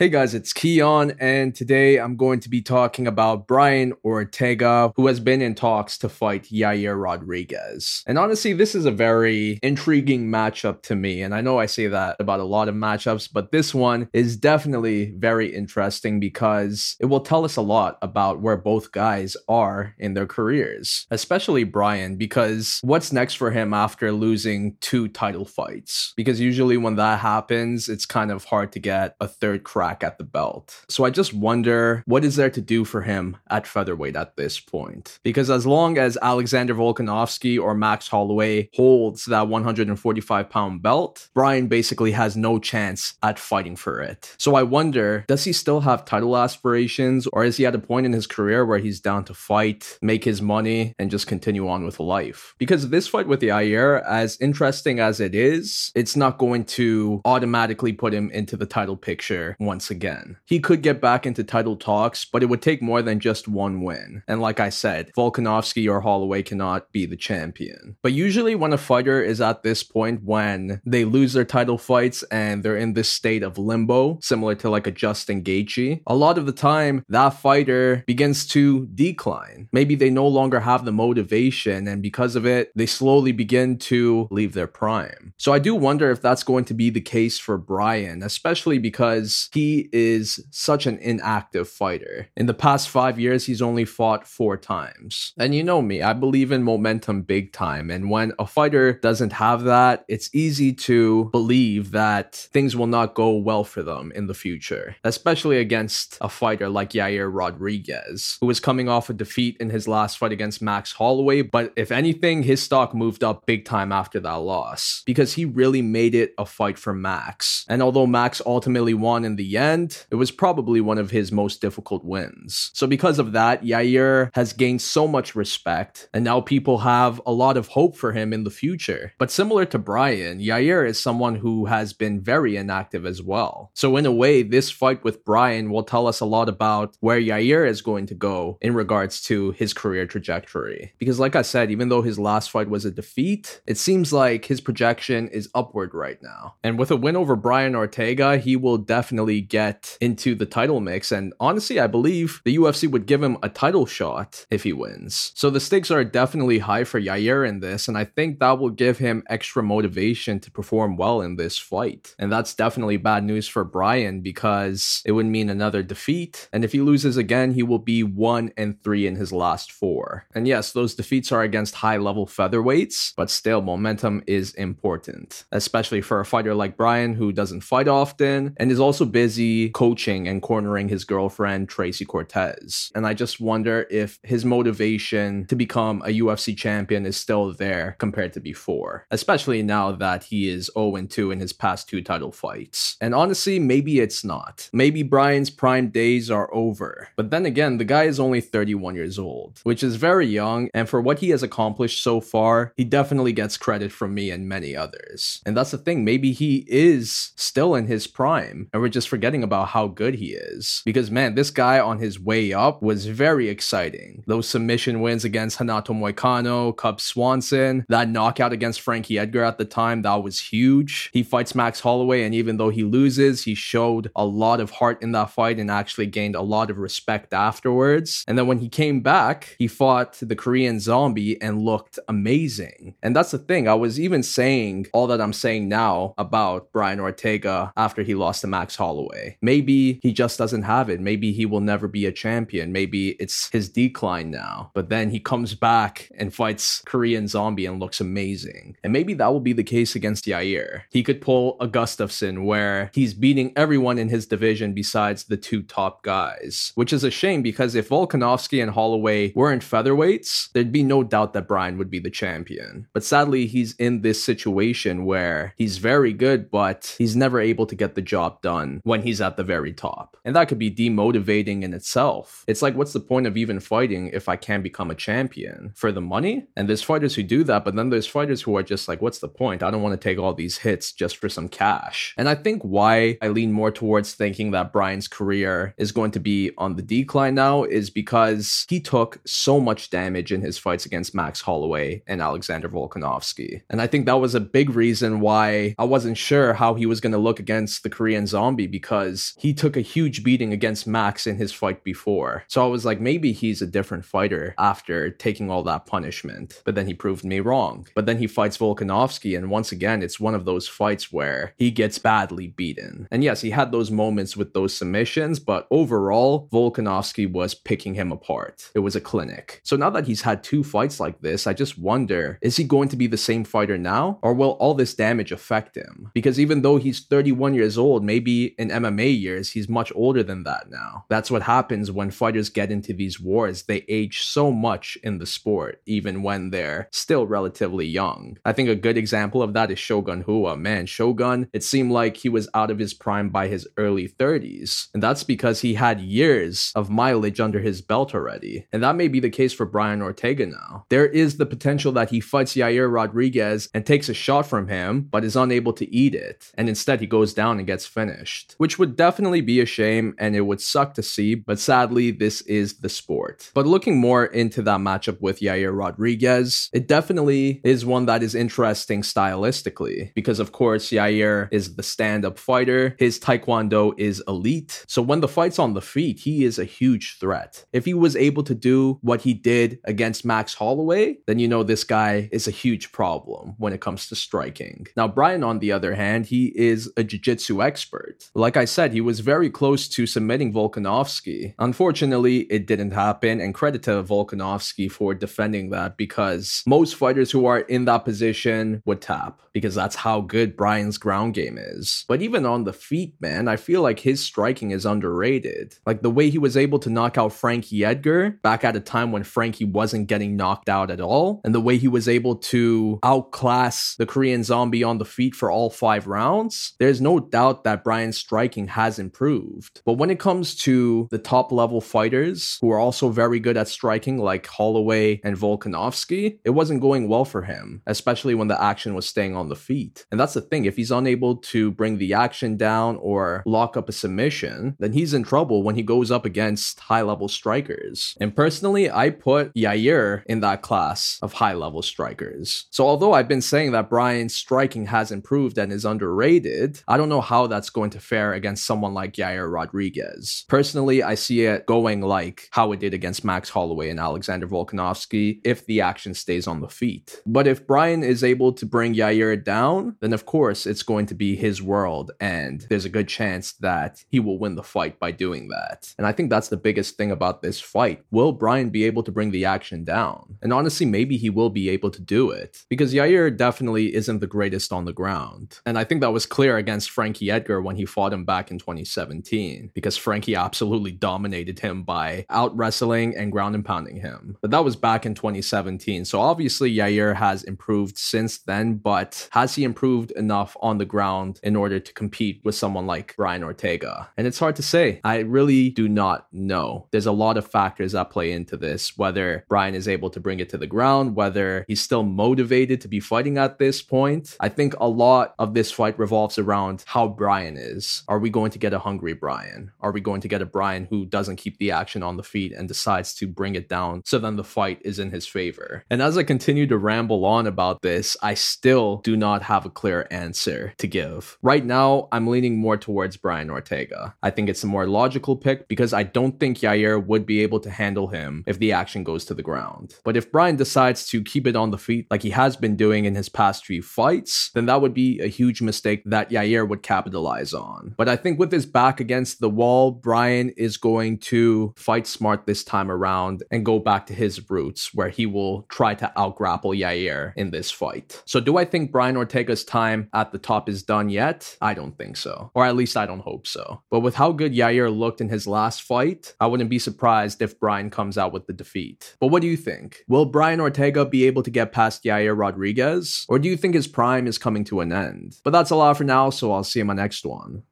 Hey guys, it's Keon, and today I'm going to be talking about Brian Ortega, who has been in talks to fight Yair Rodriguez. And honestly, this is a very intriguing matchup to me, and I know I say that about a lot of matchups, but this one is definitely very interesting because it will tell us a lot about where both guys are in their careers, especially Brian, because what's next for him after losing two title fights? Because usually when that happens, it's kind of hard to get a third crack at the belt. So I just wonder what is there to do for him at featherweight at this point? Because as long as Alexander Volkanovski or Max Holloway holds that 145 pound belt, Brian basically has no chance at fighting for it. So I wonder, does he still have title aspirations or is he at a point in his career where he's down to fight, make his money, and just continue on with life? Because this fight with Yair, as interesting as it is, it's not going to automatically put him into the title picture once once again. He could get back into title talks, but it would take more than just one win. And like I said, Volkanovski or Holloway cannot be the champion. But usually, when a fighter is at this point when they lose their title fights and they're in this state of limbo, similar to like a Justin Gaethje, a lot of the time that fighter begins to decline. Maybe they no longer have the motivation, and because of it, they slowly begin to leave their prime. So I do wonder if that's going to be the case for Brian, especially because he is such an inactive fighter. In the past five years, he's only fought four times. And you know me, I believe in momentum big time. And when a fighter doesn't have that, it's easy to believe that things will not go well for them in the future, especially against a fighter like Yair Rodriguez, who was coming off a defeat in his last fight against Max Holloway. But if anything, his stock moved up big time after that loss because he really made it a fight for Max. And although Max ultimately won in the end, it was probably one of his most difficult wins. So, because of that, Yair has gained so much respect, and now people have a lot of hope for him in the future. But similar to Brian, Yair is someone who has been very inactive as well. So, in a way, this fight with Brian will tell us a lot about where Yair is going to go in regards to his career trajectory. Because, like I said, even though his last fight was a defeat, it seems like his projection is upward right now. And with a win over Brian Ortega, he will definitely get into the title mix. And honestly, I believe the UFC would give him a title shot if he wins. So the stakes are definitely high for Yair in this. And I think that will give him extra motivation to perform well in this fight. And that's definitely bad news for Brian because it would mean another defeat. And if he loses again, he will be one and three in his last four. And yes, those defeats are against high level featherweights, but still, momentum is important, especially for a fighter like Brian who doesn't fight often and is also busy busy coaching and cornering his girlfriend, Tracy Cortez. And I just wonder if his motivation to become a UFC champion is still there compared to before, especially now that he is 0 2 in his past two title fights. And honestly, maybe it's not. Maybe Brian's prime days are over. But then again, the guy is only 31 years old, which is very young. And for what he has accomplished so far, he definitely gets credit from me and many others. And that's the thing, maybe he is still in his prime, and we're just forgetting about how good he is. Because man, this guy on his way up was very exciting. Those submission wins against Renato Moicano, Cub Swanson, that knockout against Frankie Edgar at the time, that was huge. He fights Max Holloway, and even though he loses, he showed a lot of heart in that fight and actually gained a lot of respect afterwards. And then when he came back, he fought the Korean zombie and looked amazing. And that's the thing, I was even saying all that I'm saying now about Brian Ortega after he lost to Max Holloway way. Maybe he just doesn't have it. Maybe he will never be a champion. Maybe it's his decline now. But then he comes back and fights Korean Zombie and looks amazing. And maybe that will be the case against Yair. He could pull a Gustafsson where he's beating everyone in his division besides the two top guys, which is a shame because if Volkanovski and Holloway weren't featherweights, there'd be no doubt that Brian would be the champion. But sadly, he's in this situation where he's very good, but he's never able to get the job done when he he's at the very top. And that could be demotivating in itself. It's like, what's the point of even fighting if I can't become a champion? For the money? And there's fighters who do that, but then there's fighters who are just like, what's the point? I don't want to take all these hits just for some cash. And I think why I lean more towards thinking that Brian's career is going to be on the decline now is because he took so much damage in his fights against Max Holloway and Alexander Volkanovski. And I think that was a big reason why I wasn't sure how he was going to look against the Korean zombie because because he took a huge beating against Max in his fight before. So I was like, maybe he's a different fighter after taking all that punishment. But then he proved me wrong. But then he fights Volkanovski, and once again, it's one of those fights where he gets badly beaten. And yes, he had those moments with those submissions, but overall, Volkanovski was picking him apart. It was a clinic. So now that he's had two fights like this, I just wonder is he going to be the same fighter now, or will all this damage affect him? Because even though he's 31 years old, maybe in MMA years, he's much older than that now. That's what happens when fighters get into these wars. They age so much in the sport, even when they're still relatively young. I think a good example of that is Shogun Rua. Man, Shogun, it seemed like he was out of his prime by his early 30s. And that's because he had years of mileage under his belt already. And that may be the case for Brian Ortega now. There is the potential that he fights Yair Rodriguez and takes a shot from him, but is unable to eat it. And instead, he goes down and gets finished, which would definitely be a shame and it would suck to see. But sadly, this is the sport. But looking more into that matchup with Yair Rodriguez, it definitely is one that is interesting stylistically because, of course, Yair is the stand up fighter. His taekwondo is elite. So when the fight's on the feet, he is a huge threat. If he was able to do what he did against Max Holloway, then you know this guy is a huge problem when it comes to striking. Now, Brian, on the other hand, he is a jiu jitsu expert. Like I said, he was very close to submitting Volkanovski. Unfortunately, it didn't happen, and credit to Volkanovski for defending that because most fighters who are in that position would tap because that's how good Brian's ground game is. But even on the feet, man, I feel like his striking is underrated. Like the way he was able to knock out Frankie Edgar back at a time when Frankie wasn't getting knocked out at all, and the way he was able to outclass the Korean zombie on the feet for all five rounds, there's no doubt that Brian's striking has improved. But when it comes to the top level fighters who are also very good at striking, like Holloway and Volkanovski, it wasn't going well for him, especially when the action was staying on the feet. And that's the thing, if he's unable to bring the action down or lock up a submission, then he's in trouble when he goes up against high level strikers. And personally, I put Yair in that class of high level strikers. So although I've been saying that Brian's striking has improved and is underrated, I don't know how that's going to fare against someone like Yair Rodriguez. Personally, I see it going like how it did against Max Holloway and Alexander Volkanovski if the action stays on the feet. But if Brian is able to bring Yair down, then of course it's going to be his world, and there's a good chance that he will win the fight by doing that. And I think that's the biggest thing about this fight. Will Brian be able to bring the action down? And honestly, maybe he will be able to do it because Yair definitely isn't the greatest on the ground. And I think that was clear against Frankie Edgar when he fought him back in 2017 because Frankie absolutely dominated him by out wrestling and ground and pounding him. But that was back in 2017. So obviously, Yair has improved since then, but has he improved enough on the ground in order to compete with someone like Brian Ortega? And it's hard to say. I really do not know. There's a lot of factors that play into this, whether Brian is able to bring it to the ground, whether he's still motivated to be fighting at this point. I think a lot of this fight revolves around how Brian is. Are we going to get a hungry Brian? Are we going to get a Brian who doesn't keep the action on the feet and decides to bring it down so then the fight is in his favor? And as I continue to ramble on about this, I still do not have a clear answer to give. Right now, I'm leaning more towards Brian Ortega. I think it's a more logical pick because I don't think Yair would be able to handle him if the action goes to the ground. But if Brian decides to keep it on the feet like he has been doing in his past few fights, then that would be a huge mistake that Yair would capitalize on. But I think with his back against the wall, Brian is going to fight smart this time around and go back to his roots where he will try to outgrapple Yair in this fight. So do I think Brian Ortega's time at the top is done yet? I don't think so. Or at least I don't hope so. But with how good Yair looked in his last fight, I wouldn't be surprised if Brian comes out with the defeat. But what do you think? Will Brian Ortega be able to get past Yair Rodriguez? Or do you think his prime is coming to an end? But that's a lot for now, so I'll see you in my next one.